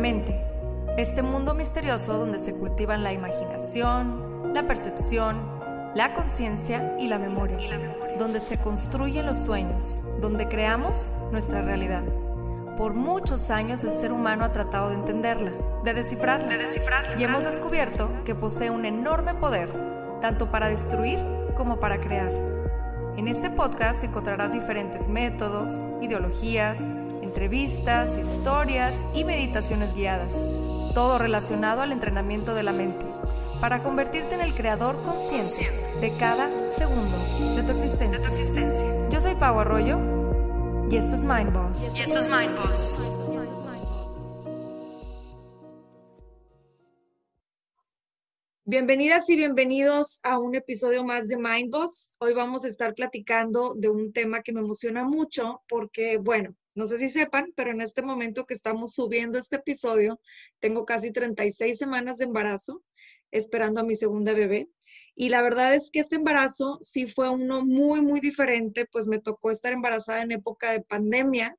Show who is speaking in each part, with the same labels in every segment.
Speaker 1: mente, este mundo misterioso donde se cultivan la imaginación, la percepción, la conciencia y la memoria, donde se construyen los sueños, donde creamos nuestra realidad. Por muchos años el ser humano ha tratado de entenderla, de descifrarla, de descifrarla y hemos descubierto que posee un enorme poder, tanto para destruir como para crear. En este podcast encontrarás diferentes métodos, ideologías, entrevistas, historias y meditaciones guiadas, todo relacionado al entrenamiento de la mente, para convertirte en el creador consciente de cada segundo de tu existencia. Yo soy Pau Arroyo y esto es Mind Boss.
Speaker 2: Y esto es Mind Boss.
Speaker 3: Bienvenidas y bienvenidos a un episodio más de Mind Boss. Hoy vamos a estar platicando de un tema que me emociona mucho porque, bueno, no sé si sepan, pero en este momento que estamos subiendo este episodio, tengo casi 36 semanas de embarazo esperando a mi segunda bebé. Y la verdad es que este embarazo sí fue uno muy, muy diferente, pues me tocó estar embarazada en época de pandemia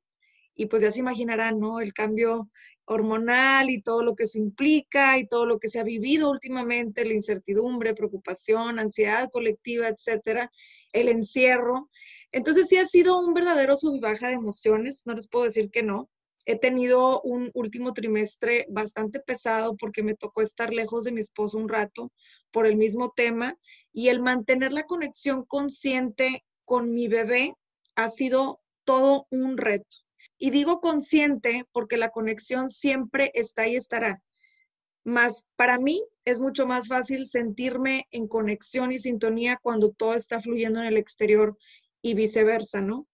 Speaker 3: y pues ya se imaginarán, ¿no? El cambio hormonal y todo lo que eso implica y todo lo que se ha vivido últimamente, la incertidumbre, preocupación, ansiedad colectiva, etcétera, el encierro. Entonces sí ha sido un verdadero sub baja de emociones, no les puedo decir que no. He tenido un último trimestre bastante pesado porque me tocó estar lejos de mi esposo un rato por el mismo tema y el mantener la conexión consciente con mi bebé ha sido todo un reto. Y digo consciente porque la conexión siempre está y estará. Más para mí es mucho más fácil sentirme en conexión y sintonía cuando todo está fluyendo en el exterior y viceversa, ¿no?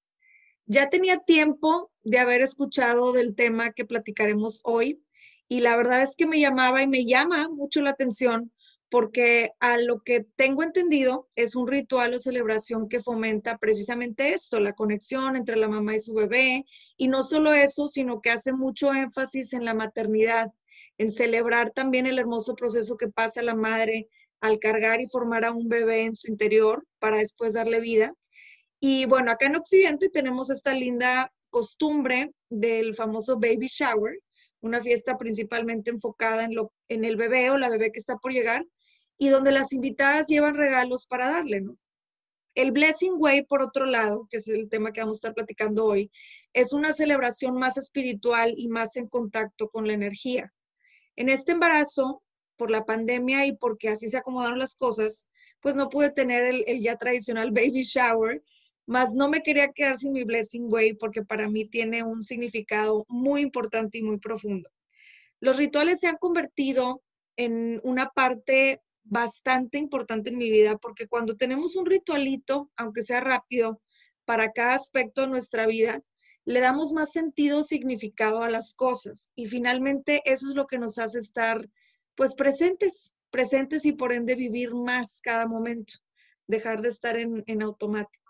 Speaker 3: Ya tenía tiempo de haber escuchado del tema que platicaremos hoy y la verdad es que me llamaba y me llama mucho la atención porque a lo que tengo entendido es un ritual o celebración que fomenta precisamente esto, la conexión entre la mamá y su bebé, y no solo eso, sino que hace mucho énfasis en la maternidad, en celebrar también el hermoso proceso que pasa la madre al cargar y formar a un bebé en su interior para después darle vida. Y bueno, acá en Occidente tenemos esta linda costumbre del famoso baby shower, una fiesta principalmente enfocada en, el bebé o la bebé que está por llegar y donde las invitadas llevan regalos para darle, ¿no? El Blessing Way, por otro lado, que es el tema que vamos a estar platicando hoy, es una celebración más espiritual y más en contacto con la energía. En este embarazo, por la pandemia y porque así se acomodaron las cosas, pues no pude tener el ya tradicional baby shower, más no me quería quedar sin mi Blessing Way porque para mí tiene un significado muy importante y muy profundo. Los rituales se han convertido en una parte bastante importante en mi vida porque cuando tenemos un ritualito, aunque sea rápido, para cada aspecto de nuestra vida, le damos más sentido, significado a las cosas y finalmente eso es lo que nos hace estar pues presentes, presentes y por ende vivir más cada momento, dejar de estar en, en automático.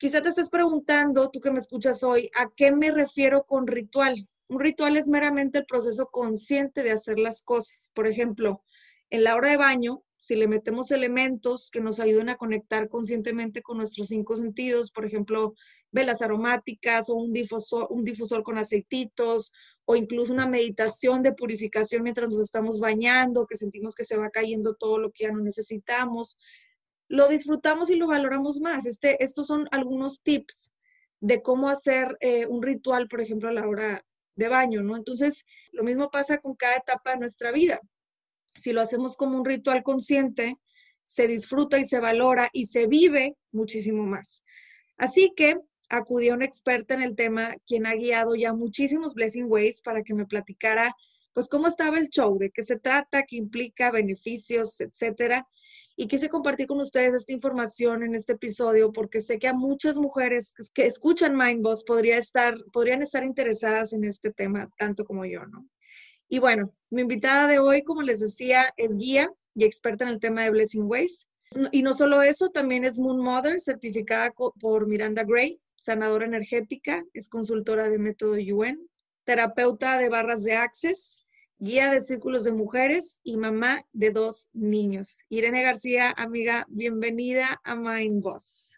Speaker 3: Quizá te estés preguntando, tú que me escuchas hoy, ¿a qué me refiero con ritual? Un ritual es meramente el proceso consciente de hacer las cosas. Por ejemplo, en la hora de baño, si le metemos elementos que nos ayuden a conectar conscientemente con nuestros cinco sentidos, por ejemplo, velas aromáticas o un difusor, un difusor con aceititos o incluso una meditación de purificación mientras nos estamos bañando, que sentimos que se va cayendo todo lo que ya no necesitamos lo disfrutamos y lo valoramos más. Este, estos son algunos tips de cómo hacer eh, un ritual, por ejemplo, a la hora de baño, ¿no? Entonces, lo mismo pasa con cada etapa de nuestra vida. Si lo hacemos como un ritual consciente, se disfruta y se valora y se vive muchísimo más. Así que acudí a una experta en el tema, quien ha guiado ya muchísimos Blessing Ways para que me platicara, pues, cómo estaba el show, de qué se trata, qué implica, beneficios, etcétera y quise compartir con ustedes esta información en este episodio porque sé que a muchas mujeres que escuchan Mindboss podría estar, podrían estar interesadas en este tema tanto como yo, ¿no? Y bueno, mi invitada de hoy, como les decía, es guía y experta en el tema de Blessing Ways. Y no solo eso, también es Moon Mother, certificada por Miranda Gray, sanadora energética, es consultora de método UN, terapeuta de barras de Access, guía de círculos de mujeres y mamá de dos niños. Irene García, amiga, bienvenida a Mind Boss.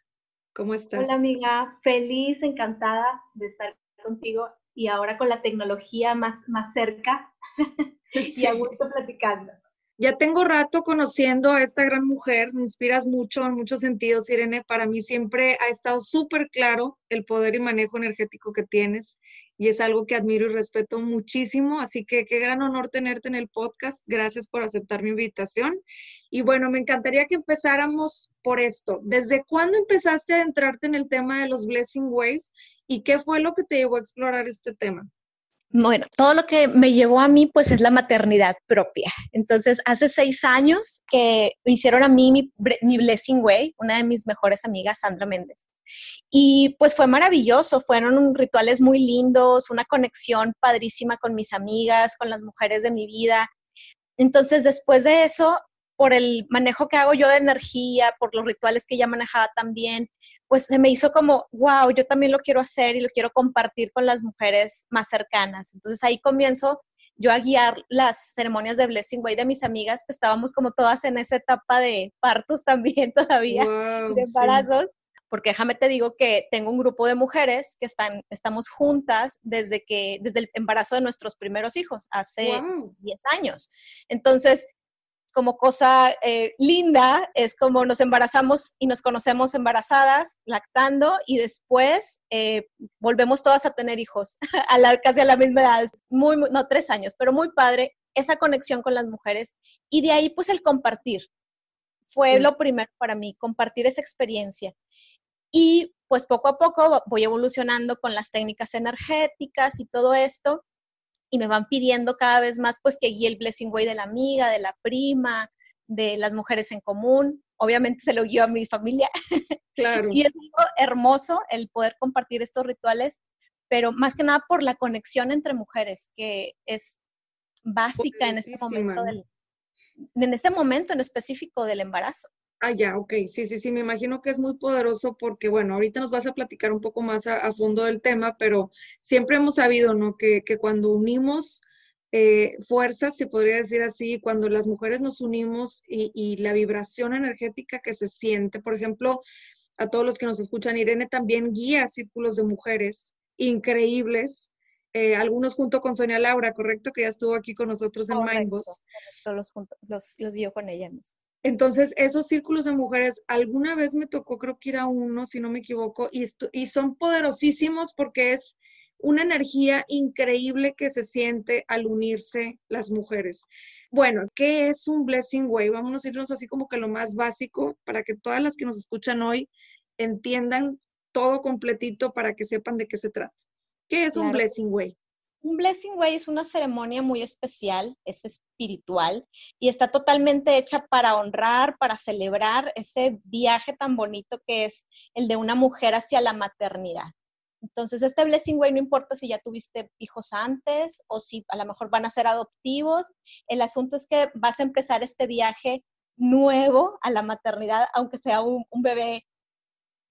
Speaker 3: ¿Cómo estás?
Speaker 4: Hola amiga, feliz, encantada de estar contigo
Speaker 2: y ahora con la tecnología más, más cerca y a gusto platicando.
Speaker 3: Ya tengo rato conociendo a esta gran mujer, me inspiras mucho en muchos sentidos, Irene. Para mí siempre ha estado súper claro el poder y manejo energético que tienes y es algo que admiro y respeto muchísimo. Así que qué gran honor tenerte en el podcast. Gracias por aceptar mi invitación. Y bueno, me encantaría que empezáramos por esto. ¿Desde cuándo empezaste a entrarte en el tema de los Blessing Ways y qué fue lo que te llevó a explorar este tema?
Speaker 2: Bueno, todo lo que me llevó a mí, pues es la maternidad propia. Entonces, hace seis años que hicieron a mí mi, Blessing Way, una de mis mejores amigas, Sandra Méndez. Y pues fue maravilloso, fueron rituales muy lindos, una conexión padrísima con mis amigas, con las mujeres de mi vida. Entonces, después de eso, por el manejo que hago yo de energía, por los rituales que ya manejaba también, pues se me hizo como, wow, yo también lo quiero hacer y lo quiero compartir con las mujeres más cercanas. Entonces ahí comienzo yo a guiar las ceremonias de Blessing Way de mis amigas, que estábamos como todas en esa etapa de partos también todavía, de embarazos. Porque déjame te digo que tengo un grupo de mujeres que están, estamos juntas desde que, desde el embarazo de nuestros primeros hijos, hace 10 años. Entonces, como cosa eh, linda es como nos embarazamos y nos conocemos embarazadas, lactando, y después eh, volvemos todas a tener hijos, a la, casi a la misma edad, muy, no tres años, pero muy padre esa conexión con las mujeres. Y de ahí pues el compartir. Fue lo primero para mí, compartir esa experiencia. Y pues poco a poco voy evolucionando con las técnicas energéticas y todo esto y me van pidiendo cada vez más pues que guíe el Blessing Way de la amiga, de la prima, de las mujeres en común. Obviamente se lo guío a mi familia. Claro. y es algo hermoso el poder compartir estos rituales, pero más que nada por la conexión entre mujeres, que es básica en este momento en este momento en específico del embarazo.
Speaker 3: Ah, ya, ok. Sí, sí, sí, me imagino que es muy poderoso porque, bueno, ahorita nos vas a platicar un poco más a, fondo del tema, pero siempre hemos sabido, ¿no? Que, que cuando unimos eh, fuerzas, se podría decir así, cuando las mujeres nos unimos y, y, la vibración energética que se siente, por ejemplo, a todos los que nos escuchan, Irene también guía círculos de mujeres increíbles, eh, algunos junto con Sonia Laura, ¿correcto? Que ya estuvo aquí con nosotros en Mindboss.
Speaker 2: Los, los, los dio con ella.
Speaker 3: Entonces, esos círculos de mujeres, alguna vez me tocó, creo que ir a uno, si no me equivoco, y, y son poderosísimos porque es una energía increíble que se siente al unirse las mujeres. Bueno, ¿qué es un Blessing Way? Vamos a irnos así como que lo más básico para que todas las que nos escuchan hoy entiendan todo completito para que sepan de qué se trata. ¿Qué es un Blessing Way?
Speaker 2: Un Blessing Way es una ceremonia muy especial, es espiritual y está totalmente hecha para honrar, para celebrar ese viaje tan bonito que es el de una mujer hacia la maternidad. Entonces, este Blessing Way no importa si ya tuviste hijos antes o si a lo mejor van a ser adoptivos, el asunto es que vas a empezar este viaje nuevo a la maternidad, aunque sea un, bebé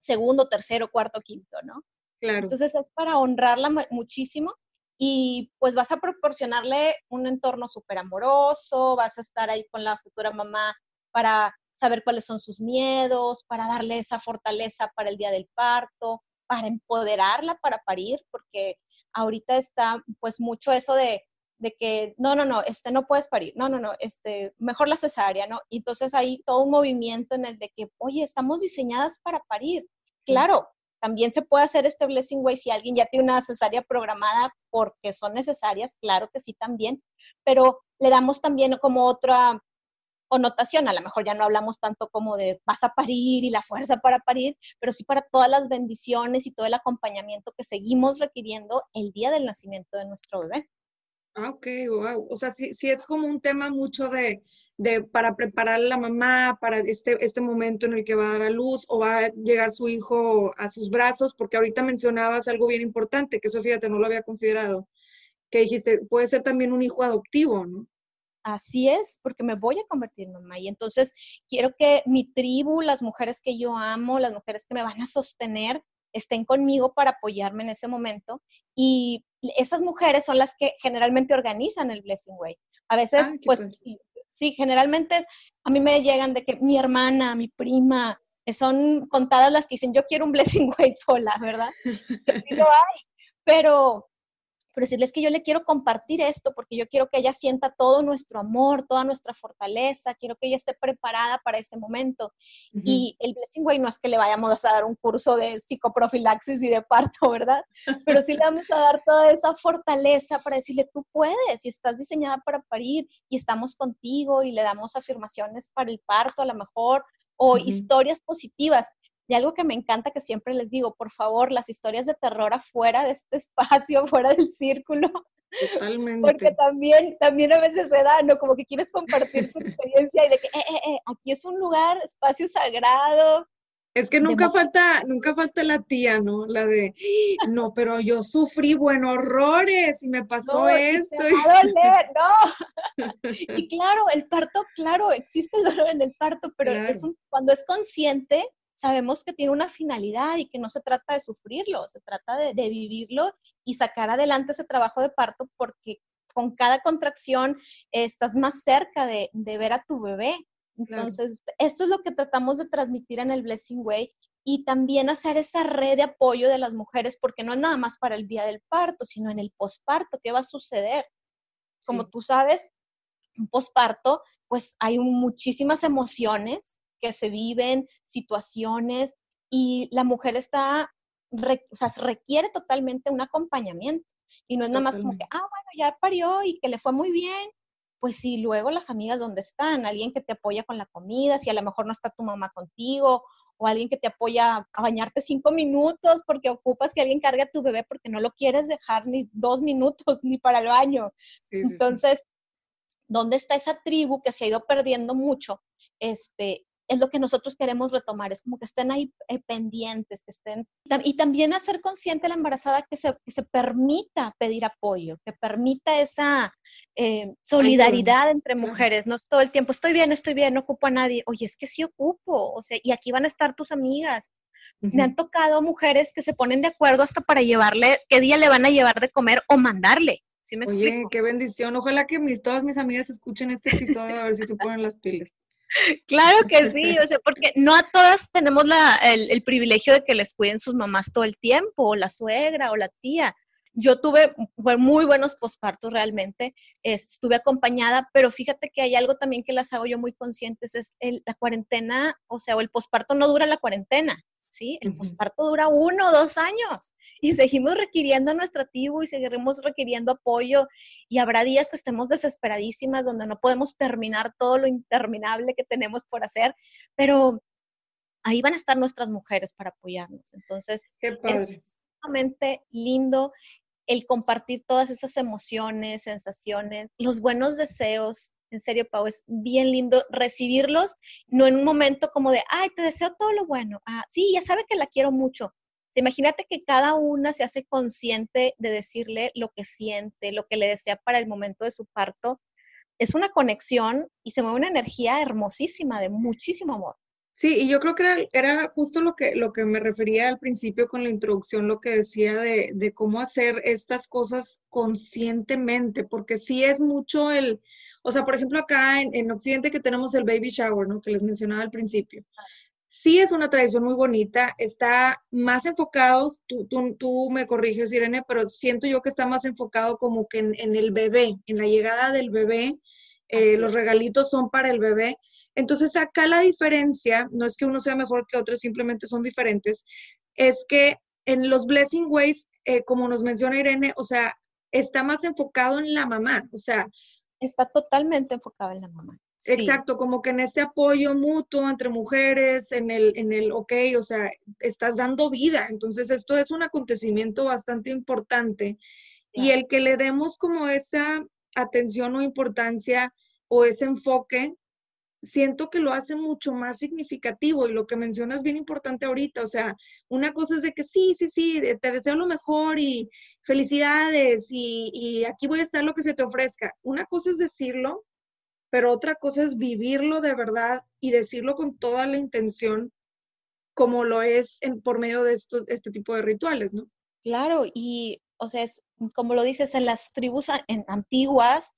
Speaker 2: segundo, tercero, cuarto, quinto, ¿no? Claro. Entonces es para honrarla muchísimo y pues vas a proporcionarle un entorno súper amoroso, vas a estar ahí con la futura mamá para saber cuáles son sus miedos, para darle esa fortaleza para el día del parto, para empoderarla para parir, porque ahorita está pues mucho eso de, de que no, no, no, este no puedes parir, no, no, no, este, mejor la cesárea, ¿no? Y entonces hay todo un movimiento en el de que, oye, estamos diseñadas para parir. Claro, también se puede hacer este blessing way si alguien ya tiene una cesárea programada porque son necesarias, claro que sí también, pero le damos también como otra connotación, a lo mejor ya no hablamos tanto como de vas a parir y la fuerza para parir, pero sí para todas las bendiciones y todo el acompañamiento que seguimos requiriendo el día del nacimiento de nuestro bebé.
Speaker 3: Ah, ok, wow. O sea, sí, sí es como un tema mucho de, de, para preparar a la mamá para este, este momento en el que va a dar a luz o va a llegar su hijo a sus brazos, porque ahorita mencionabas algo bien importante, que eso fíjate, no lo había considerado, que dijiste, puede ser también un hijo adoptivo, ¿no?
Speaker 2: Así es, porque me voy a convertir en mamá y entonces quiero que mi tribu, las mujeres que yo amo, las mujeres que me van a sostener, estén conmigo para apoyarme en ese momento. Y esas mujeres son las que generalmente organizan el Blessing Way. A veces, pues, sí, generalmente es, a mí me llegan de que mi hermana, mi prima, son contadas las que dicen, yo quiero un Blessing Way sola, ¿verdad? sí lo hay, pero pero decirles que yo le quiero compartir esto porque yo quiero que ella sienta todo nuestro amor, toda nuestra fortaleza, quiero que ella esté preparada para ese momento. Y el Blessing Way no es que le vayamos a dar un curso de psicoprofilaxis y de parto, ¿verdad? Pero sí le vamos a dar toda esa fortaleza para decirle, tú puedes, y estás diseñada para parir, y estamos contigo, y le damos afirmaciones para el parto a lo mejor, o historias positivas. Y algo que me encanta que siempre les digo, por favor, las historias de terror afuera de este espacio, fuera del círculo.
Speaker 3: Totalmente.
Speaker 2: Porque también, también a veces se da, ¿no? Como que quieres compartir tu experiencia y de que, eh, eh, eh, aquí es un lugar, espacio sagrado.
Speaker 3: Es que nunca falta, nunca falta la tía, ¿no? La de, no, pero yo sufrí buenos horrores y me pasó esto.
Speaker 2: Y va a doler, no. y claro, el parto, claro, existe el dolor en el parto, pero es un, cuando es consciente, sabemos que tiene una finalidad y que no se trata de sufrirlo, se trata de, vivirlo y sacar adelante ese trabajo de parto porque con cada contracción estás más cerca de, ver a tu bebé. Entonces, esto es lo que tratamos de transmitir en el Blessing Way y también hacer esa red de apoyo de las mujeres, porque no es nada más para el día del parto, sino en el posparto, ¿qué va a suceder? Como tú sabes, un posparto, pues hay muchísimas emociones, que se viven, situaciones, y la mujer está, o sea, requiere totalmente un acompañamiento. Y no es nada más como que, ah, bueno, ya parió y que le fue muy bien. Pues sí, luego las amigas donde están, alguien que te apoya con la comida, si a lo mejor no está tu mamá contigo, o alguien que te apoya a bañarte cinco minutos porque ocupas que alguien cargue a tu bebé porque no lo quieres dejar ni dos minutos ni para el baño. Entonces, ¿dónde está esa tribu que se ha ido perdiendo mucho? Este, es lo que nosotros queremos retomar, es como que estén ahí eh, pendientes, que estén, y también hacer consciente a la embarazada que se, que se permita pedir apoyo, que permita esa eh, solidaridad entre mujeres, no es todo el tiempo, estoy bien, estoy bien, no ocupo a nadie, oye, es que sí ocupo, o sea, y aquí van a estar tus amigas. Me han tocado mujeres que se ponen de acuerdo hasta para llevarle, qué día le van a llevar de comer o mandarle. ¿Sí me Oye,
Speaker 3: qué bendición. Ojalá que mis, todas mis amigas escuchen este episodio a ver si se ponen las pilas.
Speaker 2: Claro que sí, o sea, porque no a todas tenemos el, privilegio de que les cuiden sus mamás todo el tiempo, o la suegra o la tía. Yo tuve muy buenos pospartos realmente, estuve acompañada, pero fíjate que hay algo también que las hago yo muy conscientes, es la cuarentena, o sea, o el posparto no dura la cuarentena, ¿sí? El posparto dura uno o dos años y seguimos requiriendo nuestra tribu y seguiremos requiriendo apoyo y habrá días que estemos desesperadísimas donde no podemos terminar todo lo interminable que tenemos por hacer, pero ahí van a estar nuestras mujeres para apoyarnos. Entonces, es sumamente lindo el compartir todas esas emociones, sensaciones, los buenos deseos, en serio, Pau, es bien lindo recibirlos, no en un momento como de, ay, te deseo todo lo bueno. Ah, sí, ya sabe que la quiero mucho. imagínate que cada una se hace consciente de decirle lo que siente, lo que le desea para el momento de su parto. Es una conexión y se mueve una energía hermosísima de muchísimo amor.
Speaker 3: Sí, y yo creo que era, justo lo que, lo que me refería al principio con la introducción, lo que decía de, de cómo hacer estas cosas conscientemente, porque sí es mucho el, o sea, por ejemplo, acá en, Occidente que tenemos el baby shower, ¿no? Que les mencionaba al principio. Sí es una tradición muy bonita, está más enfocado, tú, tú, me corriges, Irene, pero siento yo que está más enfocado como que en, el bebé, en la llegada del bebé, eh, los regalitos son para el bebé. Entonces acá la diferencia, no es que uno sea mejor que otro, simplemente son diferentes, es que en los Blessing Ways, eh, como nos menciona Irene, o sea, está más enfocado en la mamá, o sea,
Speaker 2: está totalmente enfocado en la mamá.
Speaker 3: Exacto, como que en este apoyo mutuo entre mujeres, en el, en el, ok, o sea, estás dando vida. Entonces, esto es un acontecimiento bastante importante. Y el que le demos como esa atención o importancia o ese enfoque, siento que lo hace mucho más significativo. Y lo que mencionas bien importante ahorita, o sea, una cosa es de que sí, sí, sí, te deseo lo mejor y felicidades y, aquí voy a estar lo que se te ofrezca. Una cosa es decirlo, pero otra cosa es vivirlo de verdad y decirlo con toda la intención como lo es en, por medio de estos, este tipo de rituales, ¿no?
Speaker 2: Claro, y o sea, es, como lo dices, en las tribus antiguas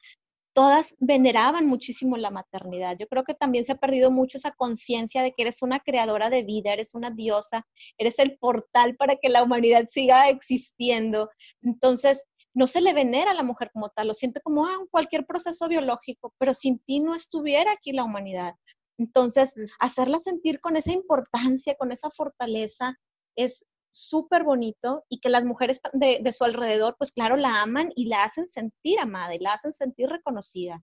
Speaker 2: todas veneraban muchísimo la maternidad. Yo creo que también se ha perdido mucho esa conciencia de que eres una creadora de vida, eres una diosa, eres el portal para que la humanidad siga existiendo. Entonces, no se le venera a la mujer como tal, lo siente como ah, cualquier proceso biológico, pero sin ti no estuviera aquí la humanidad. Entonces, hacerla sentir con esa importancia, con esa fortaleza, es súper bonito y que las mujeres de, su alrededor, pues claro, la aman y la hacen sentir amada y la hacen sentir reconocida.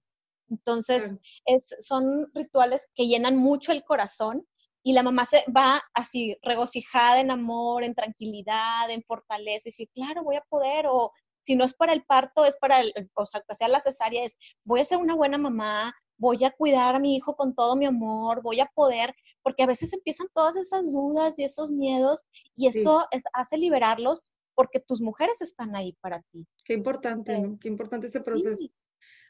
Speaker 2: Entonces, es, son rituales que llenan mucho el corazón y la mamá se va así regocijada en amor, en tranquilidad, en fortaleza y dice, claro, voy a poder o si no es para el parto, es para el, o sea, que sea la cesárea, es voy a ser una buena mamá, voy a cuidar a mi hijo con todo mi amor, voy a poder, porque a veces empiezan todas esas dudas y esos miedos y esto hace liberarlos porque tus mujeres están ahí para ti.
Speaker 3: Qué importante, ¿no? Qué importante ese proceso.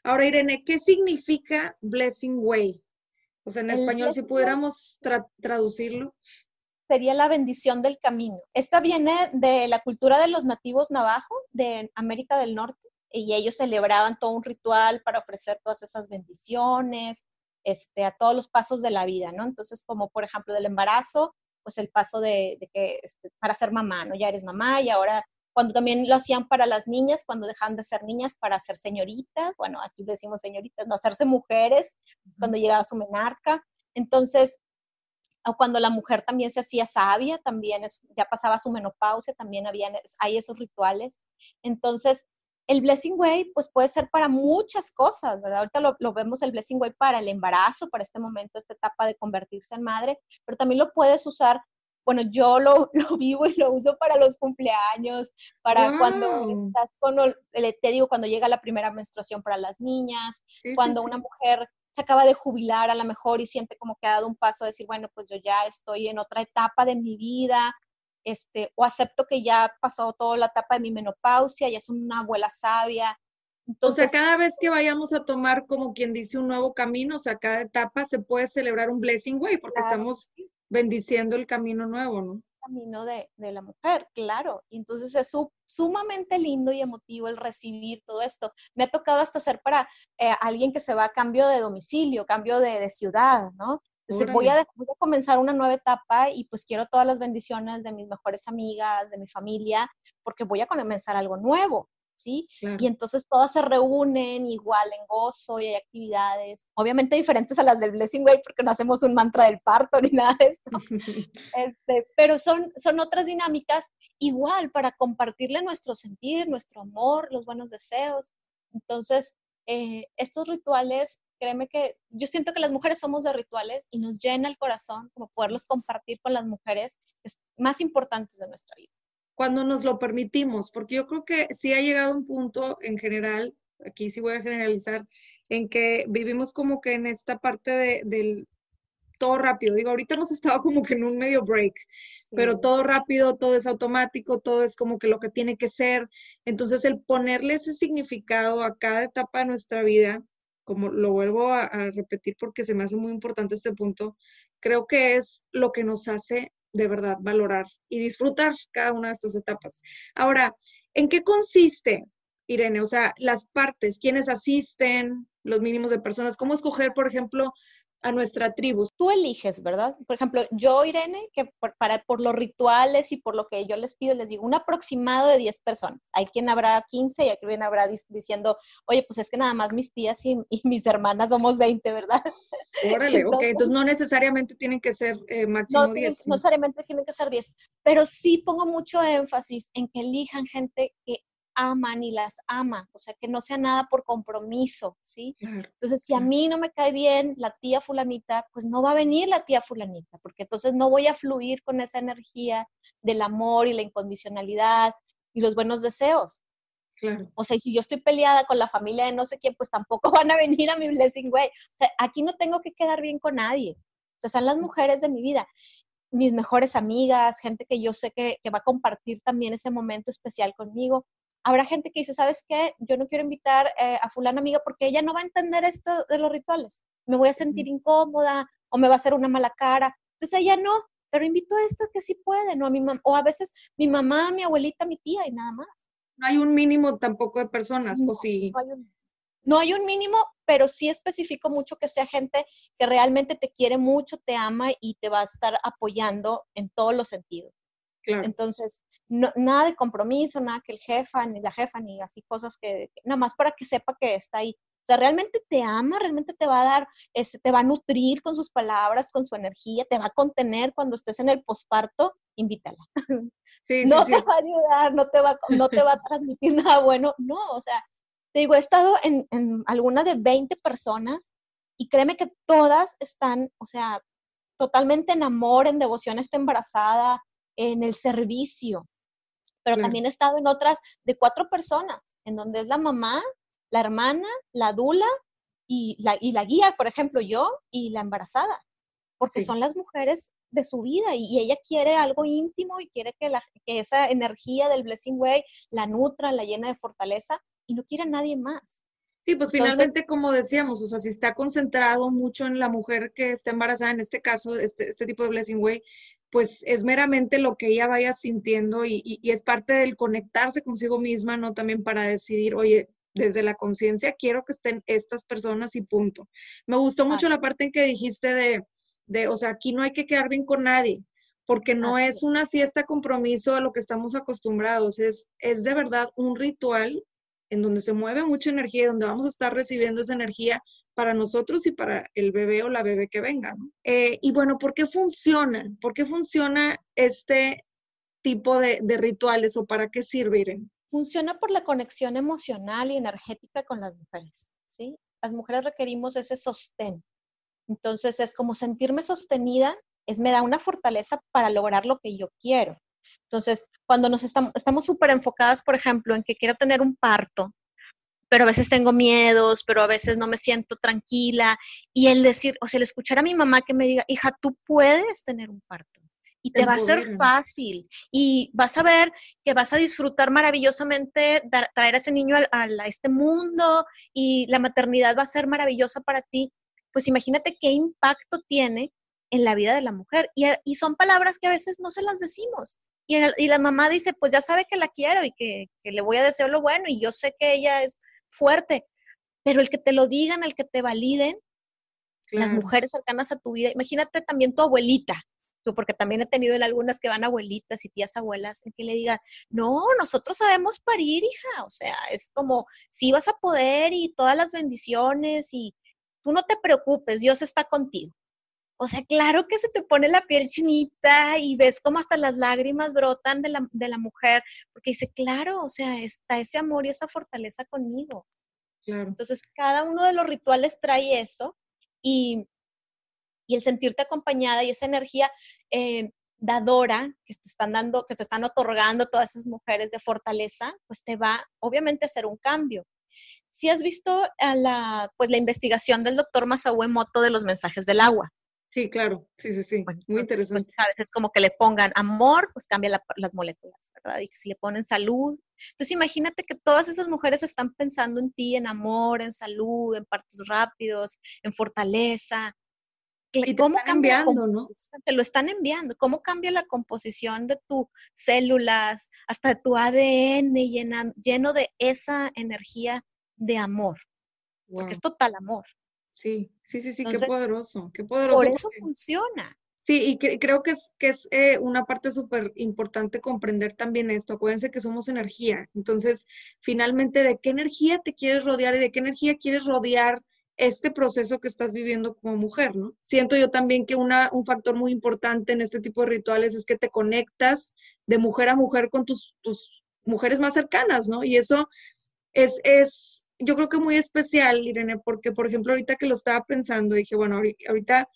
Speaker 3: Ahora, Irene, ¿qué significa Blessing Way? O sea, en español, si pudiéramos traducirlo.
Speaker 2: Sería la bendición del camino. Esta viene de la cultura de los nativos navajo de América del Norte y ellos celebraban todo un ritual para ofrecer todas esas bendiciones, este, a todos los pasos de la vida, ¿no? Entonces, como por ejemplo del embarazo, pues el paso de, que este, para ser mamá, ¿no? Ya eres mamá y ahora cuando también lo hacían para las niñas, cuando dejaban de ser niñas para ser señoritas, bueno, aquí decimos señoritas, no hacerse mujeres, cuando llegaba su menarca. Entonces, o cuando la mujer también se hacía sabia, también ya pasaba su menopausia, también había, hay esos rituales. Entonces, el Blessing Way, pues puede ser para muchas cosas, ¿verdad? Ahorita lo, vemos el Blessing Way para el embarazo, para este momento, esta etapa de convertirse en madre, pero también lo puedes usar, bueno, yo lo, lo vivo y lo uso para los cumpleaños, para cuando estás con, te digo, cuando llega la primera menstruación para las niñas, cuando una mujer se acaba de jubilar a lo mejor y siente como que ha dado un paso a decir, bueno, pues yo ya estoy en otra etapa de mi vida, este, o acepto que ya pasó toda la etapa de mi menopausia, ya es una abuela sabia.
Speaker 3: Entonces, o sea, cada vez que vayamos a tomar, como quien dice, un nuevo camino, o sea, cada etapa se puede celebrar un blessing way, porque estamos bendiciendo el camino nuevo, ¿no?
Speaker 2: camino de, de, la mujer, claro. Y entonces es sumamente lindo y emotivo el recibir todo esto. Me ha tocado hasta ser para eh, alguien que se va a cambio de domicilio, cambio de, de ciudad, ¿no? Voy a, comenzar una nueva etapa y pues quiero todas las bendiciones de mis mejores amigas, de mi familia, porque voy a comenzar algo nuevo. ¿Sí? Y entonces todas se reúnen igual en gozo y hay actividades, obviamente diferentes a las del Blessing Way porque no hacemos un mantra del parto ni nada de esto, este, pero son, son otras dinámicas igual para compartirle nuestro sentir, nuestro amor, los buenos deseos. Entonces, eh, estos rituales créeme que yo siento que las mujeres somos de rituales y nos llena el corazón como poderlos compartir con las mujeres más importantes de nuestra vida.
Speaker 3: Cuando nos lo permitimos, porque yo creo que sí ha llegado un punto en general, aquí sí voy a generalizar, en que vivimos como que en esta parte de, del todo rápido. Digo, ahorita hemos estado como que en un medio break, pero todo rápido, todo es automático, todo es como que lo que tiene que ser. Entonces, el ponerle ese significado a cada etapa de nuestra vida, como lo vuelvo a, repetir porque se me hace muy importante este punto, creo que es lo que nos hace de verdad valorar y disfrutar cada una de estas etapas. Ahora, ¿en qué consiste, Irene? O sea, las partes, quiénes asisten, los mínimos de personas, cómo escoger, por ejemplo, a nuestra tribu.
Speaker 2: Tú eliges, ¿verdad? Por ejemplo, yo, Irene, que por, para, por los rituales y por lo que yo les pido, les digo un aproximado de 10 personas. Hay quien habrá 15 y hay quien habrá diciendo, oye, pues es que nada más mis tías y, mis hermanas somos 20, ¿verdad?
Speaker 3: Órale, ok, entonces no necesariamente tienen que ser eh, máximo no, 10.
Speaker 2: No necesariamente tienen que ser 10, pero sí pongo mucho énfasis en que elijan gente que aman y las ama, o sea, que no sea nada por compromiso, ¿sí? entonces, si a mí no me cae bien la tía fulanita, pues no va a venir la tía fulanita, porque entonces no voy a fluir con esa energía del amor y la incondicionalidad y los buenos deseos. Claro. O sea, si yo estoy peleada con la familia de no sé quién, pues tampoco van a venir a mi blessing way. O sea, aquí no tengo que quedar bien con nadie. O sea, son las mujeres de mi vida mis mejores amigas, gente que yo sé que, que, va a compartir también ese momento especial conmigo habrá gente que dice, ¿sabes qué? Yo no quiero invitar eh, a fulana amiga porque ella no va a entender esto de los rituales. Me voy a sentir incómoda o me va a hacer una mala cara. Entonces ella no, pero invito a esto que sí puede, ¿no? A mi o a veces mi mamá, mi abuelita, mi tía y nada más.
Speaker 3: No hay un mínimo tampoco de personas, no, o sí.
Speaker 2: No hay, un, no hay un mínimo, pero sí especifico mucho que sea gente que realmente te quiere mucho, te ama y te va a estar apoyando en todos los sentidos. Entonces, no, nada de compromiso, nada que el jefa, ni la jefa, ni así cosas que, nada más para que sepa que está ahí. O sea, realmente te ama, realmente te va a dar, este, te va a nutrir con sus palabras, con su energía, te va a contener cuando estés en el posparto, invítala. no te va a ayudar, no te va, no te va a transmitir nada bueno, no, o sea, te digo, he estado en, en alguna de 20 personas y créeme que todas están, o sea, totalmente en amor, en devoción, está embarazada, en el servicio. Pero también he estado en otras de cuatro personas, en donde es la mamá, la hermana, la dula y la, y la guía, por ejemplo, yo y la embarazada, porque son las mujeres de su vida y, ella quiere algo íntimo y quiere que, la, que esa energía del Blessing Way la nutra, la llena de fortaleza y no quiere a nadie más.
Speaker 3: Sí, pues finalmente, como decíamos, o sea, si está concentrado mucho en la mujer que está embarazada, en este caso, este, este tipo de Blessing Way, pues es meramente lo que ella vaya sintiendo y, y, es parte del conectarse consigo misma, ¿no? También para decidir, oye, desde la conciencia quiero que estén estas personas y punto. Me gustó mucho la parte en que dijiste de, de, o sea, aquí no hay que quedar bien con nadie, porque no es, una fiesta compromiso a lo que estamos acostumbrados, es, es de verdad un ritual en donde se mueve mucha energía donde vamos a estar recibiendo esa energía para nosotros y para el bebé o la bebé que venga. Eh, y bueno, ¿por qué funciona? ¿Por qué funciona este tipo de, rituales o para qué sirven?
Speaker 2: Funciona por la conexión emocional y energética con las mujeres, ¿sí? Las mujeres requerimos ese sostén. Entonces es como sentirme sostenida, es me da una fortaleza para lograr lo que yo quiero. Entonces, cuando nos estamos súper enfocadas, por ejemplo, en que quiero tener un parto, pero a veces tengo miedos, pero a veces no me siento tranquila. Y el decir, o sea, el escuchar a mi mamá que me diga, hija, tú puedes tener un parto y te va a ser fácil y vas a ver que vas a disfrutar maravillosamente traer a ese niño a, este mundo y la maternidad va a ser maravillosa para ti. Pues imagínate qué impacto tiene en la vida de la mujer. Y, y son palabras que a veces no se las decimos. Y, y, la mamá dice, pues ya sabe que la quiero y que, que le voy a desear lo bueno y yo sé que ella es fuerte, pero el que te lo digan, el que te validen, las mujeres cercanas a tu vida, imagínate también tu abuelita, porque también he tenido en algunas que van abuelitas y tías abuelas, en que le digan, no, nosotros sabemos parir, hija, o sea, es como, si vas a poder y todas las bendiciones y tú no te preocupes, Dios está contigo. O sea, claro que se te pone la piel chinita y ves como hasta las lágrimas brotan de la, de la mujer, porque dice, claro, o sea, está ese amor y esa fortaleza conmigo. Claro. Entonces, cada uno de los rituales trae eso y, y el sentirte acompañada y esa energía eh, dadora que te están dando, que te están otorgando todas esas mujeres de fortaleza, pues te va obviamente a hacer un cambio. Si has visto a la, pues, la investigación del doctor Masao Emoto de los mensajes del agua.
Speaker 3: Sí, claro, sí, sí, sí, muy pues, interesante.
Speaker 2: a veces como que le pongan amor, pues cambia las moléculas, ¿verdad? Y que si le ponen salud. Entonces imagínate que todas esas mujeres están pensando en ti, en amor, en salud, en partos rápidos, en fortaleza.
Speaker 3: Y ¿Cómo cambia cambiando, ¿no?
Speaker 2: Te lo están enviando. ¿Cómo cambia la composición de tus células, hasta de tu ADN lleno de esa energía de amor? Porque es total amor.
Speaker 3: Sí, sí, sí, sí, qué poderoso, qué poderoso.
Speaker 2: Por eso funciona.
Speaker 3: Sí, y creo que es, que es eh, una parte súper importante comprender también esto. Acuérdense que somos energía. Entonces, finalmente, ¿de qué energía te quieres rodear y de qué energía quieres rodear este proceso que estás viviendo como mujer, ¿no? Siento yo también que una, un factor muy importante en este tipo de rituales es que te conectas de mujer a mujer con tus, tus mujeres más cercanas, ¿no? Y eso es, es yo creo que muy especial, Irene, porque, por ejemplo, ahorita que lo estaba pensando, dije, bueno, ahorita,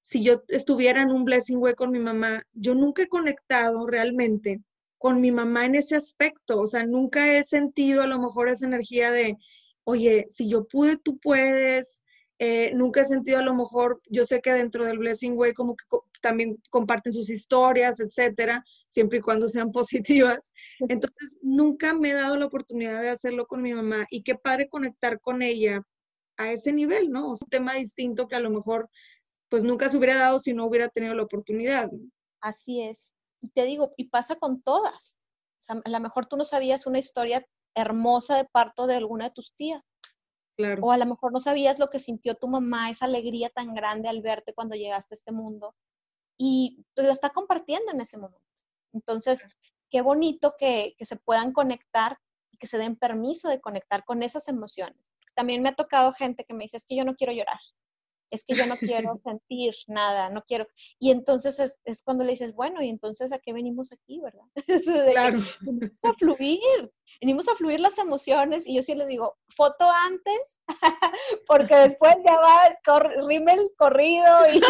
Speaker 3: si yo estuviera en un Blessing Way con mi mamá, yo nunca he conectado realmente con mi mamá en ese aspecto, o sea, nunca he sentido a lo mejor esa energía de, oye, si yo pude, tú puedes, eh, nunca he sentido a lo mejor, yo sé que dentro del Blessing Way como que también comparten sus historias, etcétera, siempre y cuando sean positivas. Entonces, nunca me he dado la oportunidad de hacerlo con mi mamá y qué padre conectar con ella a ese nivel, ¿no? Es un tema distinto que a lo mejor pues nunca se hubiera dado si no hubiera tenido la oportunidad.
Speaker 2: Así es. Y te digo, y pasa con todas. a lo mejor tú no sabías una historia hermosa de parto de alguna de tus tías. Claro. O a lo mejor no sabías lo que sintió tu mamá, esa alegría tan grande al verte cuando llegaste a este mundo y lo está compartiendo en ese momento. Entonces, qué bonito que, que se puedan conectar y que se den permiso de conectar con esas emociones. También me ha tocado gente que me dice, es que yo no quiero llorar es que yo no quiero sentir nada, no quiero. Y entonces es, es, cuando le dices, bueno, y entonces a qué venimos aquí, ¿verdad?
Speaker 3: claro.
Speaker 2: venimos a fluir, venimos a fluir las emociones y yo sí les digo, foto antes, porque después ya va cor rímel corrido y,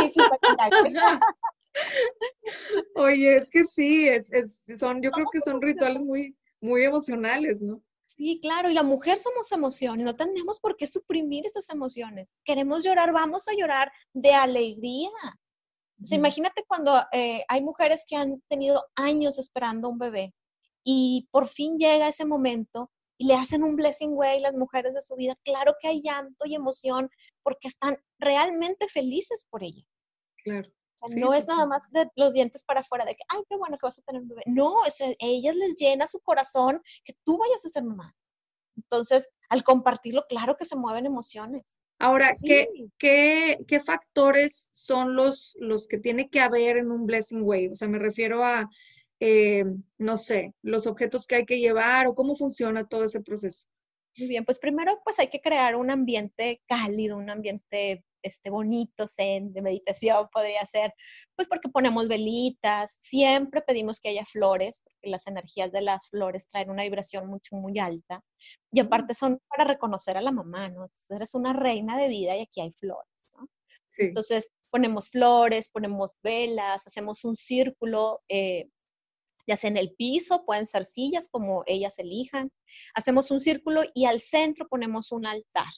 Speaker 3: Oye, es que sí, es, es, son, yo creo que son rituales muy, muy emocionales, ¿no?
Speaker 2: Sí, claro, y la mujer somos emociones, no tenemos por qué suprimir esas emociones. Queremos llorar, vamos a llorar de alegría. O sea, imagínate cuando eh, hay mujeres que han tenido años esperando un bebé y por fin llega ese momento y le hacen un blessing way las mujeres de su vida. Claro que hay llanto y emoción porque están realmente felices por ella.
Speaker 3: Claro
Speaker 2: no es nada más de los dientes para afuera, de que, ay, qué bueno que vas a tener un bebé. No, es, a ellas les llena su corazón que tú vayas a ser mamá. Entonces, al compartirlo, claro que se mueven emociones.
Speaker 3: Ahora, ¿qué, qué, qué, factores son los, los que tiene que haber en un Blessing Way? O sea, me refiero a, eh, no sé, los objetos que hay que llevar o cómo funciona todo ese proceso.
Speaker 2: Muy bien, pues primero pues hay que crear un ambiente cálido, un ambiente este, bonito, zen, de meditación podría ser, pues porque ponemos velitas, siempre pedimos que haya flores, porque las energías de las flores traen una vibración mucho, muy alta, y aparte son para reconocer a la mamá, ¿no? Entonces eres una reina de vida y aquí hay flores, ¿no? Entonces ponemos flores, ponemos velas, hacemos un círculo, eh, ya sea en el piso, pueden ser sillas como ellas elijan. Hacemos un círculo y al centro ponemos un altar.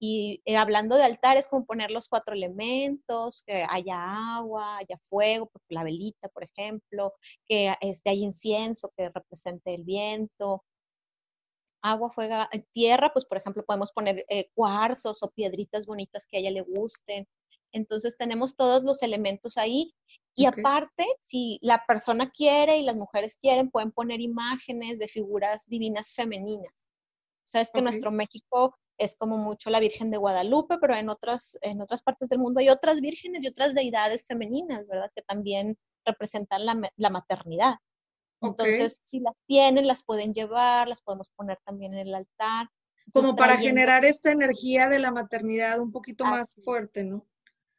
Speaker 2: Y eh, hablando de altares, como poner los cuatro elementos, que haya agua, haya fuego, pues, la velita, por ejemplo, que este, haya incienso que represente el viento, agua, fuego, eh, tierra, pues por ejemplo podemos poner eh, cuarzos o piedritas bonitas que a ella le gusten. Entonces tenemos todos los elementos ahí y aparte, si la persona quiere y las mujeres quieren, pueden poner imágenes de figuras divinas femeninas. O sea, es que nuestro México es como mucho la Virgen de Guadalupe, pero en otras, en otras partes del mundo hay otras vírgenes y otras deidades femeninas, ¿verdad? Que también representan la, maternidad. Entonces, si las tienen, las pueden llevar, las podemos poner también en el altar.
Speaker 3: como para generar esta energía de la maternidad un poquito más fuerte, ¿no?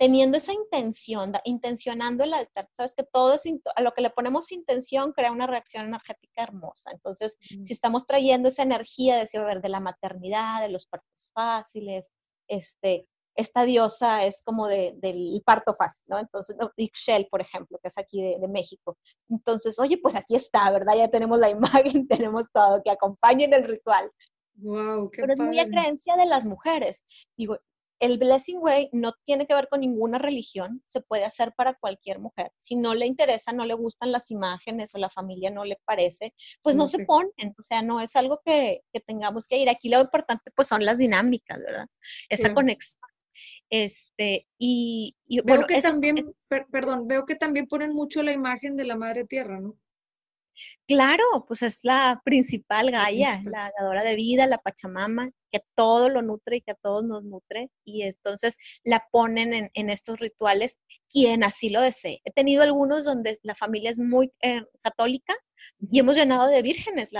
Speaker 2: Teniendo esa intención, intencionando el altar, sabes que todo es, a lo que le ponemos intención crea una reacción energética hermosa. Entonces, si estamos trayendo esa energía de, de la maternidad, de los partos fáciles, este, esta diosa es como de, del parto fácil, ¿no? Entonces, Ixchel, por ejemplo, que es aquí de, México. Entonces, oye, pues aquí está, ¿verdad? Ya tenemos la imagen, tenemos todo, que acompañen el ritual.
Speaker 3: Wow, qué
Speaker 2: Pero es muy a creencia de las mujeres. Digo, el Blessing Way no tiene que ver con ninguna religión, se puede hacer para cualquier mujer. Si no le interesa, no le gustan las imágenes o la familia no le parece, pues no se ponen, o sea, no es algo que, tengamos que ir. Aquí lo importante pues son las dinámicas, ¿verdad? Esa conexión. Este, y,
Speaker 3: bueno, que también, perdón, veo que también ponen mucho la imagen de la Madre Tierra, ¿no?
Speaker 2: Claro, pues es la principal Gaia, la dadora de vida, la Pachamama, que todo lo nutre y que a todos nos nutre. Y entonces la ponen en, estos rituales quien así lo desee. He tenido algunos donde la familia es muy eh, católica y hemos llenado de vírgenes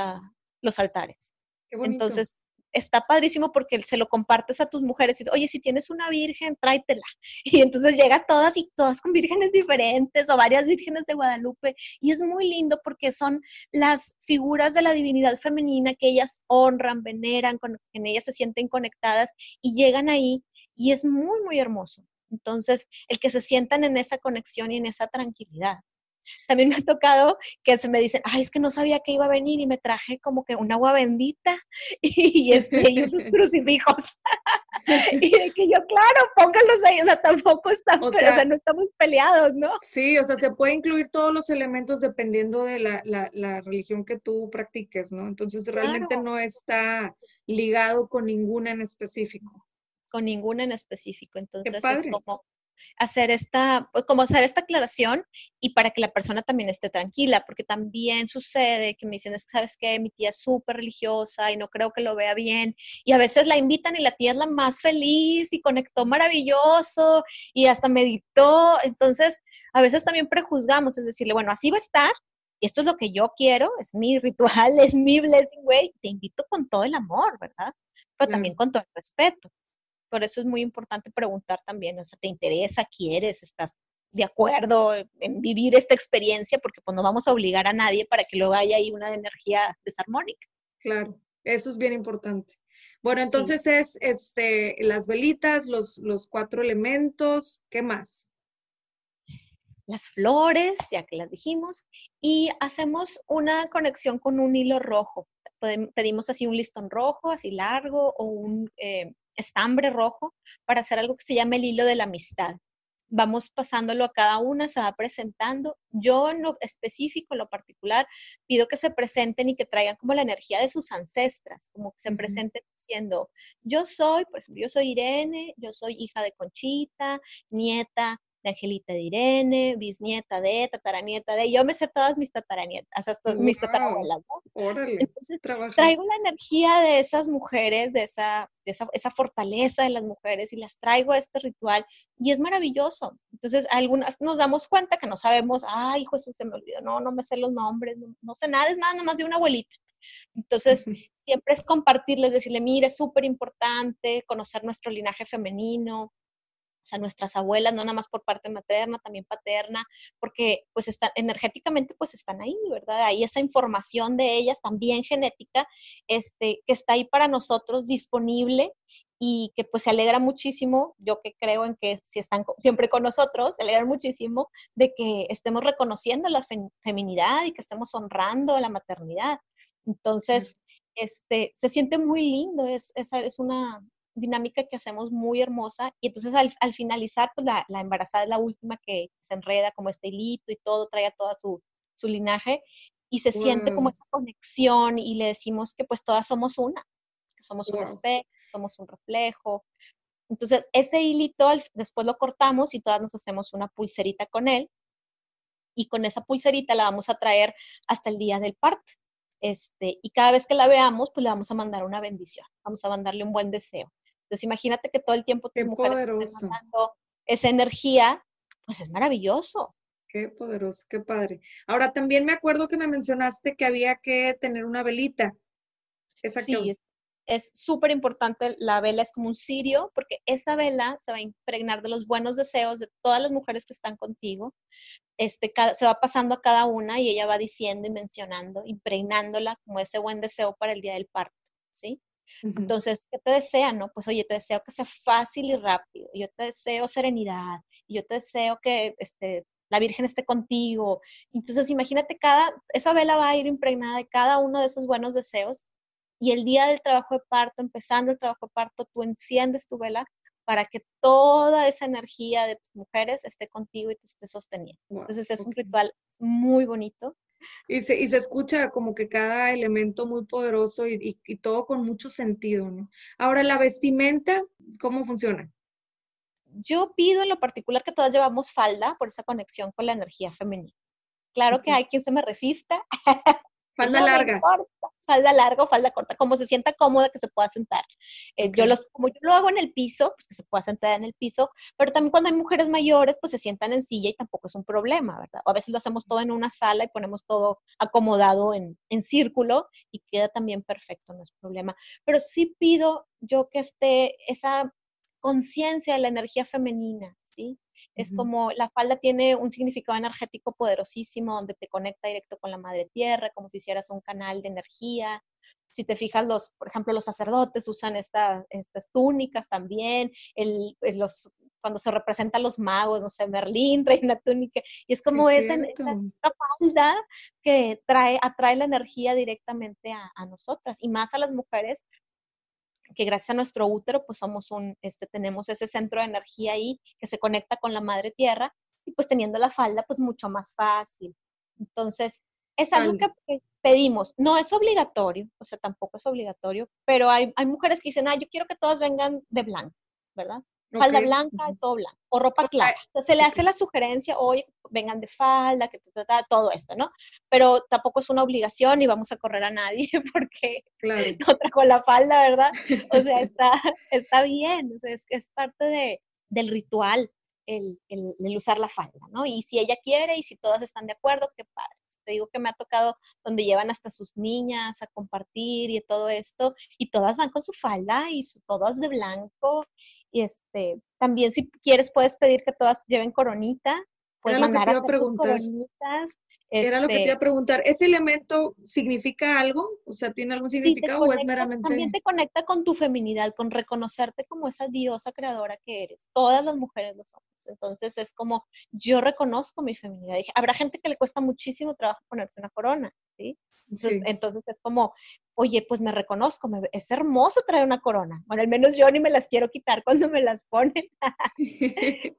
Speaker 2: los altares. Entonces, está padrísimo porque se lo compartes a tus mujeres y, oye, si tienes una virgen, tráetela. Y entonces llega todas y todas con vírgenes diferentes o varias vírgenes de Guadalupe. Y es muy lindo porque son las figuras de la divinidad femenina que ellas honran, veneran, con, en ellas se sienten conectadas y llegan ahí y es muy, muy hermoso. Entonces, el que se sientan en esa conexión y en esa tranquilidad. También me ha tocado que se me dicen, ay, es que no sabía que iba a venir y me traje como que un agua bendita y, este, y unos crucifijos. y de que yo, claro, pónganlos ahí, o sea, tampoco estamos, o sea, no estamos peleados, ¿no?
Speaker 3: Sí, o sea, se puede incluir todos los elementos dependiendo de la, la, la religión que tú practiques, ¿no? Entonces, realmente no está ligado con ninguna en específico.
Speaker 2: Con ninguna en específico, entonces es como hacer esta, pues, como hacer esta aclaración y para que la persona también esté tranquila, porque también sucede que me dicen, es que sabes que mi tía es súper religiosa y no creo que lo vea bien, y a veces la invitan y la tía es la más feliz y conectó maravilloso y hasta meditó, entonces a veces también prejuzgamos, es decirle, bueno, así va a estar, y esto es lo que yo quiero, es mi ritual, es mi blessing way, te invito con todo el amor, ¿verdad? Pero también con todo el respeto. Por eso es muy importante preguntar también, o sea, ¿te interesa, quieres, estás de acuerdo en vivir esta experiencia? Porque pues no vamos a obligar a nadie para que luego haya ahí una energía desarmónica.
Speaker 3: Claro, eso es bien importante. Bueno, entonces es este, las velitas, los, los cuatro elementos, ¿qué más?
Speaker 2: las flores, ya que las dijimos, y hacemos una conexión con un hilo rojo. Pedimos así un listón rojo, así largo, o un eh, estambre rojo, para hacer algo que se llama el hilo de la amistad. Vamos pasándolo a cada una, se va presentando. Yo en lo específico, en lo particular, pido que se presenten y que traigan como la energía de sus ancestras, como que se presenten diciendo, yo soy, por ejemplo, yo soy Irene, yo soy hija de Conchita, nieta de Angelita de Irene, bisnieta de, tataranieta de, yo me sé todas mis tataranietas, hasta mis tatarabuelas, Entonces, traigo la energía de esas mujeres, de esa, esa, esa, fortaleza de las mujeres y las traigo a este ritual y es maravilloso. Entonces, algunas nos damos cuenta que no sabemos, ay, Jesús, se me olvidó, no, no me sé los nombres, no, sé nada, es más, nada más de una abuelita. Entonces, siempre es compartirles, decirle, mire, es súper importante conocer nuestro linaje femenino, o sea, nuestras abuelas, no nada más por parte materna, también paterna, porque pues están, energéticamente pues están ahí, ¿verdad? Ahí esa información de ellas, también genética, este, que está ahí para nosotros disponible y que pues se alegra muchísimo, yo que creo en que si están siempre con nosotros, se alegra muchísimo de que estemos reconociendo la feminidad y que estemos honrando la maternidad. Entonces, este, se siente muy lindo, es, es, es una, dinámica que hacemos muy hermosa y entonces al, finalizar, pues la, embarazada es la última que se enreda como este hilito y todo, trae a toda su, linaje y se siente como esa conexión y le decimos que pues todas somos una, que somos un espejo, somos un reflejo. Entonces ese hilito después lo cortamos y todas nos hacemos una pulserita con él y con esa pulserita la vamos a traer hasta el día del parto. Este, y cada vez que la veamos, pues le vamos a mandar una bendición, vamos a mandarle un buen deseo. Entonces, imagínate que todo el tiempo tus mujeres estén mandando esa energía, pues es maravilloso.
Speaker 3: Qué poderoso, qué padre. Ahora, también me acuerdo que me mencionaste que había que tener una velita.
Speaker 2: sí, es súper importante. La vela es como un cirio, porque esa vela se va a impregnar de los buenos deseos de todas las mujeres que están contigo. Este, se va pasando a cada una y ella va diciendo y mencionando, impregnándola como ese buen deseo para el día del parto, ¿sí? Entonces, ¿qué te desea? No, pues oye, te deseo que sea fácil y rápido. Yo te deseo serenidad. Yo te deseo que este, la Virgen esté contigo. Entonces, imagínate, cada, esa vela va a ir impregnada de cada uno de esos buenos deseos. Y el día del trabajo de parto, empezando el trabajo de parto, tú enciendes tu vela para que toda esa energía de tus mujeres esté contigo y te esté sosteniendo. Entonces, es un ritual muy bonito
Speaker 3: y se, y se escucha como que cada elemento muy poderoso y, y, todo con mucho sentido, ¿no? Ahora, la vestimenta, ¿cómo funciona?
Speaker 2: Yo pido en lo particular que todas llevamos falda por esa conexión con la energía femenina. Claro que hay quien se me resista,
Speaker 3: Falda larga.
Speaker 2: falda larga o falda corta, como se sienta cómoda que se pueda sentar. Eh, yo los, como yo lo hago en el piso, pues que se pueda sentar en el piso, pero también cuando hay mujeres mayores, pues se sientan en silla y tampoco es un problema, ¿verdad? O a veces lo hacemos todo en una sala y ponemos todo acomodado en, en círculo y queda también perfecto, no es problema. Pero sí pido yo que esté esa conciencia de la energía femenina, ¿sí? Es como la falda tiene un significado energético poderosísimo donde te conecta directo con la madre tierra, como si hicieras un canal de energía. Si te fijas, los, por ejemplo, los sacerdotes usan estas túnicas también, el, los, cuando se representan los magos, no sé, Merlín trae una túnica, y es como esa, falda que trae, atrae la energía directamente a, a, nosotras, y más a las mujeres, que gracias a nuestro útero, pues somos un, este, tenemos ese centro de energía ahí que se conecta con la madre tierra y pues teniendo la falda, pues mucho más fácil. Entonces, es algo que pedimos. No es obligatorio, o sea, tampoco es obligatorio, pero hay, hay mujeres que dicen, ah, yo quiero que todas vengan de blanco, ¿verdad? Falda blanca, todo blanco, o ropa clara. se le hace la sugerencia, oye, vengan de falda, que todo esto, ¿no? Pero tampoco es una obligación y vamos a correr a nadie porque claro. no trajo la falda, ¿verdad? O sea, está, está bien, o sea, es, es parte de, del ritual el, el, usar la falda, ¿no? Y si ella quiere y si todas están de acuerdo, qué padre. te digo que me ha tocado donde llevan hasta sus niñas a compartir y todo esto, y todas van con su falda y todas de blanco. Y este, también si quieres puedes pedir que todas lleven coronita, puedes mandar a hacer coronitas.
Speaker 3: Era lo que te iba a este preguntar. ¿Ese elemento significa algo? O sea, ¿tiene algún significado o es meramente...?
Speaker 2: También te conecta con tu feminidad, con reconocerte como esa diosa creadora que eres. Todas las mujeres lo somos. Entonces es como, yo reconozco mi feminidad. Habrá gente que le cuesta muchísimo trabajo ponerse una corona, ¿sí? Entonces, es como, oye, pues me reconozco, es hermoso traer una corona. Bueno, al menos yo ni me las quiero quitar cuando me las ponen.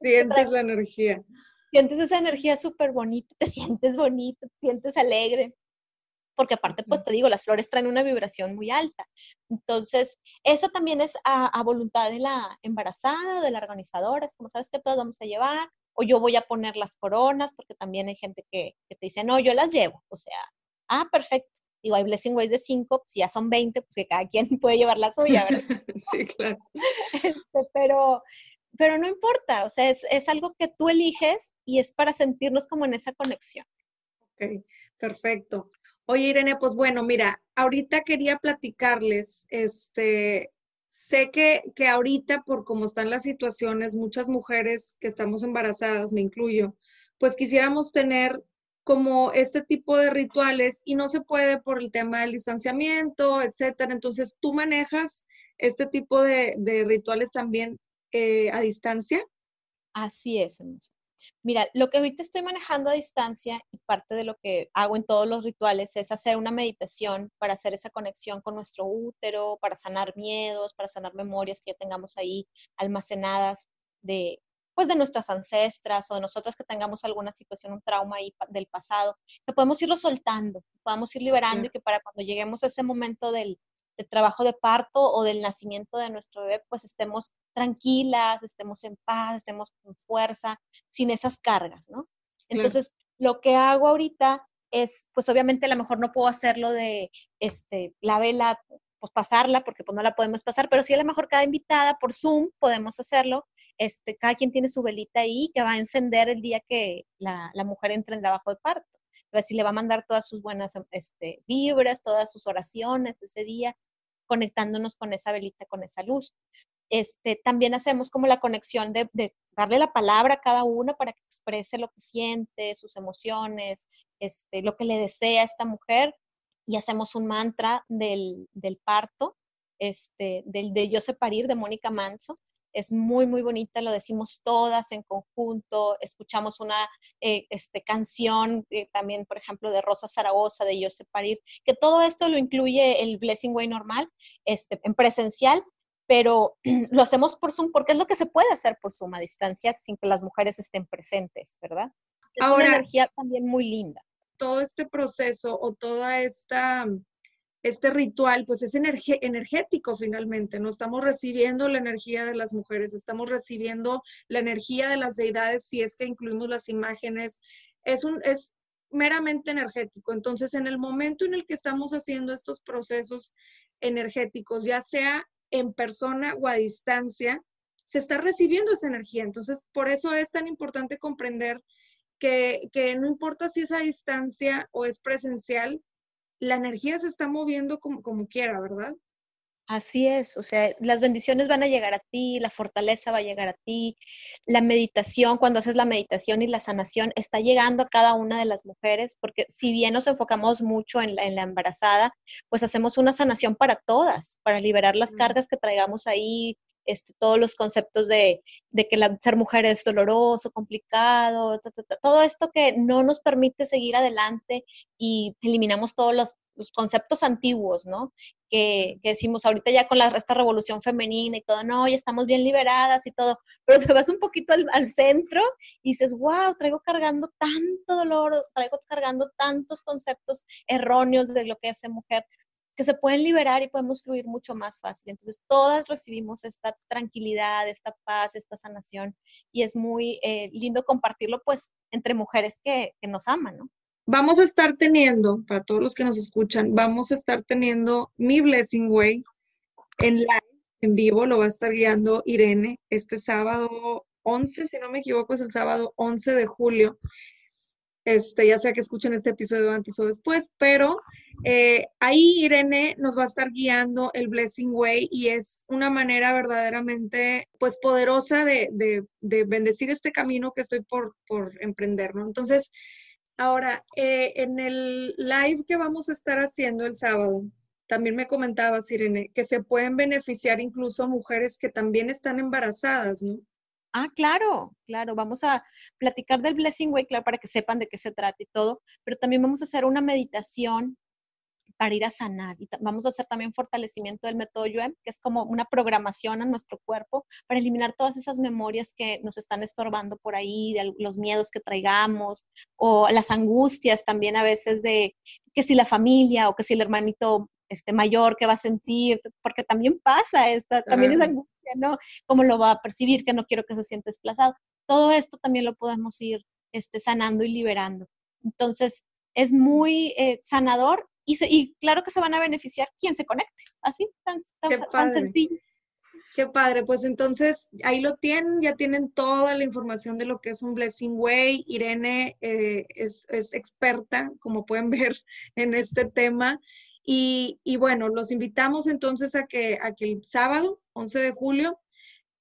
Speaker 3: Sientes la energía
Speaker 2: sientes esa energía súper bonita, te sientes bonito, te sientes alegre, porque aparte, pues te digo, las flores traen una vibración muy alta. Entonces, eso también es a, voluntad de la embarazada, de la organizadora, es como sabes que todos vamos a llevar, o yo voy a poner las coronas, porque también hay gente que, te dice, no, yo las llevo, o sea, ah, perfecto. Digo, hay Blessing Ways de cinco, si ya son 20, pues que cada quien puede llevar la suya, ¿verdad?
Speaker 3: sí, claro.
Speaker 2: Este, pero, pero no importa, o sea, es, es, algo que tú eliges y es para sentirnos como en esa conexión.
Speaker 3: Ok, perfecto. Oye, Irene, pues bueno, mira, ahorita quería platicarles, este, sé que, que ahorita por cómo están las situaciones, muchas mujeres que estamos embarazadas, me incluyo, pues quisiéramos tener como este tipo de rituales y no se puede por el tema del distanciamiento, etcétera. Entonces, ¿tú manejas este tipo de, de rituales también eh, a distancia?
Speaker 2: Así es, Mira, lo que ahorita estoy manejando a distancia y parte de lo que hago en todos los rituales es hacer una meditación para hacer esa conexión con nuestro útero, para sanar miedos, para sanar memorias que ya tengamos ahí almacenadas de pues de nuestras ancestras o de nosotras que tengamos alguna situación, un trauma ahí del pasado, que podemos irlo soltando, podamos ir liberando y que para cuando lleguemos a ese momento del, del trabajo de parto o del nacimiento de nuestro bebé, pues estemos tranquilas, estemos en paz, estemos con fuerza, sin esas cargas, ¿no? Entonces, lo que hago ahorita es, pues obviamente a lo mejor no puedo hacerlo de, este, la vela, pues pasarla, porque pues no la podemos pasar, pero sí a lo mejor cada invitada por Zoom podemos hacerlo. Este, cada quien tiene su velita ahí que va a encender el día que la, la mujer entre en trabajo de parto. Entonces, si le va a mandar todas sus buenas este, vibras, todas sus oraciones ese día, conectándonos con esa velita, con esa luz. Este, también hacemos como la conexión de, darle la palabra a cada uno para que exprese lo que siente, sus emociones, este, lo que le desea a esta mujer. Y hacemos un mantra del, parto, este, del de Yo sé parir de Mónica Manso, es muy, muy bonita, lo decimos todas en conjunto, escuchamos una eh, este, canción eh, también, por ejemplo, de Rosa Zaragoza, de sé parir, que todo esto lo incluye el Blessing Way normal, este, en presencial, pero lo hacemos por Zoom porque es lo que se puede hacer por Zoom a distancia sin que las mujeres estén presentes, ¿verdad? Es Ahora, una energía también muy linda.
Speaker 3: Todo este proceso o toda esta este ritual, pues es energético finalmente, ¿no? Estamos recibiendo la energía de las mujeres, estamos recibiendo la energía de las deidades, si es que incluimos las imágenes, es, un, es meramente energético. Entonces, en el momento en el que estamos haciendo estos procesos energéticos, ya sea en persona o a distancia, se está recibiendo esa energía. Entonces, por eso es tan importante comprender que, que no importa si es a distancia o es presencial, la energía se está moviendo como, como quiera, ¿verdad?
Speaker 2: Así es, o sea, las bendiciones van a llegar a ti, la fortaleza va a llegar a ti, la meditación, cuando haces la meditación y la sanación, está llegando a cada una de las mujeres, porque si bien nos enfocamos mucho en la, en la embarazada, pues hacemos una sanación para todas, para liberar las cargas que traigamos ahí, este, todos los conceptos de, que la, ser mujer es doloroso, complicado, todo esto que no nos permite seguir adelante y eliminamos todos los, conceptos antiguos, ¿no? Que, decimos ahorita ya con la, esta revolución femenina y todo, no, ya estamos bien liberadas y todo, pero te vas un poquito al, al centro y dices, wow, traigo cargando tanto dolor, traigo cargando tantos conceptos erróneos de lo que es ser mujer que se pueden liberar y podemos fluir mucho más fácil. Entonces, todas recibimos esta tranquilidad, esta paz, esta sanación y es muy eh, lindo compartirlo pues entre mujeres que, que nos aman, ¿no?
Speaker 3: Vamos a estar teniendo, para todos los que nos escuchan, vamos a estar teniendo mi Blessing Way en live, en vivo, lo va a estar guiando Irene este sábado 11, si no me equivoco, es el sábado 11 de julio. Este, ya sea que escuchen este episodio antes o después, pero eh, ahí Irene nos va a estar guiando el Blessing Way y es una manera verdaderamente, pues, poderosa de, de, bendecir este camino que estoy por, por emprender, ¿no? Entonces, ahora, eh, en el live que vamos a estar haciendo el sábado, también me comentaba, Irene, que se pueden beneficiar incluso mujeres que también están embarazadas, ¿no?
Speaker 2: Ah, claro, claro. Vamos a platicar del Blessing Way, claro, para que sepan de qué se trata y todo, pero también vamos a hacer una meditación para ir a sanar. Y vamos a hacer también fortalecimiento del método YUEM, que es como una programación a nuestro cuerpo para eliminar todas esas memorias que nos están estorbando por ahí, de los miedos que traigamos, o las angustias también a veces de que si la familia o que si el hermanito este, mayor que va a sentir, porque también pasa esta, también es angustia, ¿no? ¿Cómo lo va a percibir? Que no quiero que se sienta desplazado. Todo esto también lo podemos ir este, sanando y liberando. Entonces, es muy eh, sanador y, y, claro que se van a beneficiar quien se conecte, así, tan, tan, sencillo.
Speaker 3: Qué padre, pues entonces ahí lo tienen, ya tienen toda la información de lo que es un Blessing Way. Irene eh, es, es, experta, como pueden ver, en este tema. Y, bueno, los invitamos entonces a que, a el sábado, 11 de julio,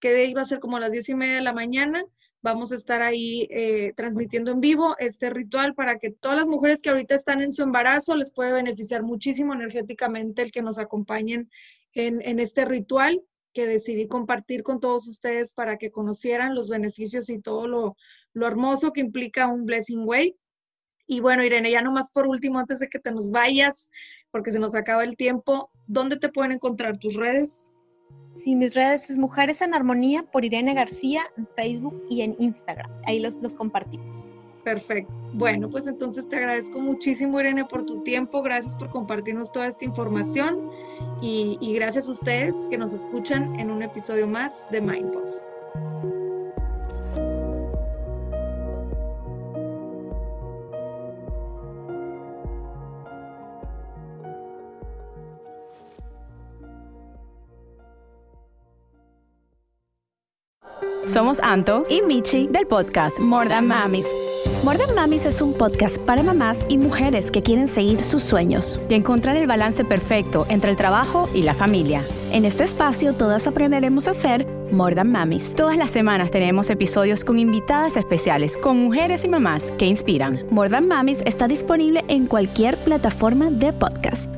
Speaker 3: que iba a ser como a las 10 y media de la mañana, vamos a estar ahí eh, transmitiendo en vivo este ritual para que todas las mujeres que ahorita están en su embarazo les puede beneficiar muchísimo energéticamente el que nos acompañen en, en este ritual que decidí compartir con todos ustedes para que conocieran los beneficios y todo lo, lo hermoso que implica un Blessing Way. Y bueno, Irene, ya nomás por último, antes de que te nos vayas, porque se nos acaba el tiempo, ¿dónde te pueden encontrar tus redes?
Speaker 2: Sí, mis redes es Mujeres en Armonía por Irene García en Facebook y en Instagram. Ahí los, los compartimos.
Speaker 3: Perfecto. Bueno, pues entonces te agradezco muchísimo, Irene, por tu tiempo. Gracias por compartirnos toda esta información y, y gracias a ustedes que nos escuchan en un episodio más de Mindboss.
Speaker 4: Somos Anto y Michi del podcast More Than Mamis. More Than Mamis es un podcast para mamás y mujeres que quieren seguir sus sueños y encontrar el balance perfecto entre el trabajo y la familia. En este espacio todas aprenderemos a ser More Than Mamis. Todas las semanas tenemos episodios con invitadas especiales, con mujeres y mamás que inspiran. More Than Mamis está disponible en cualquier plataforma de podcast.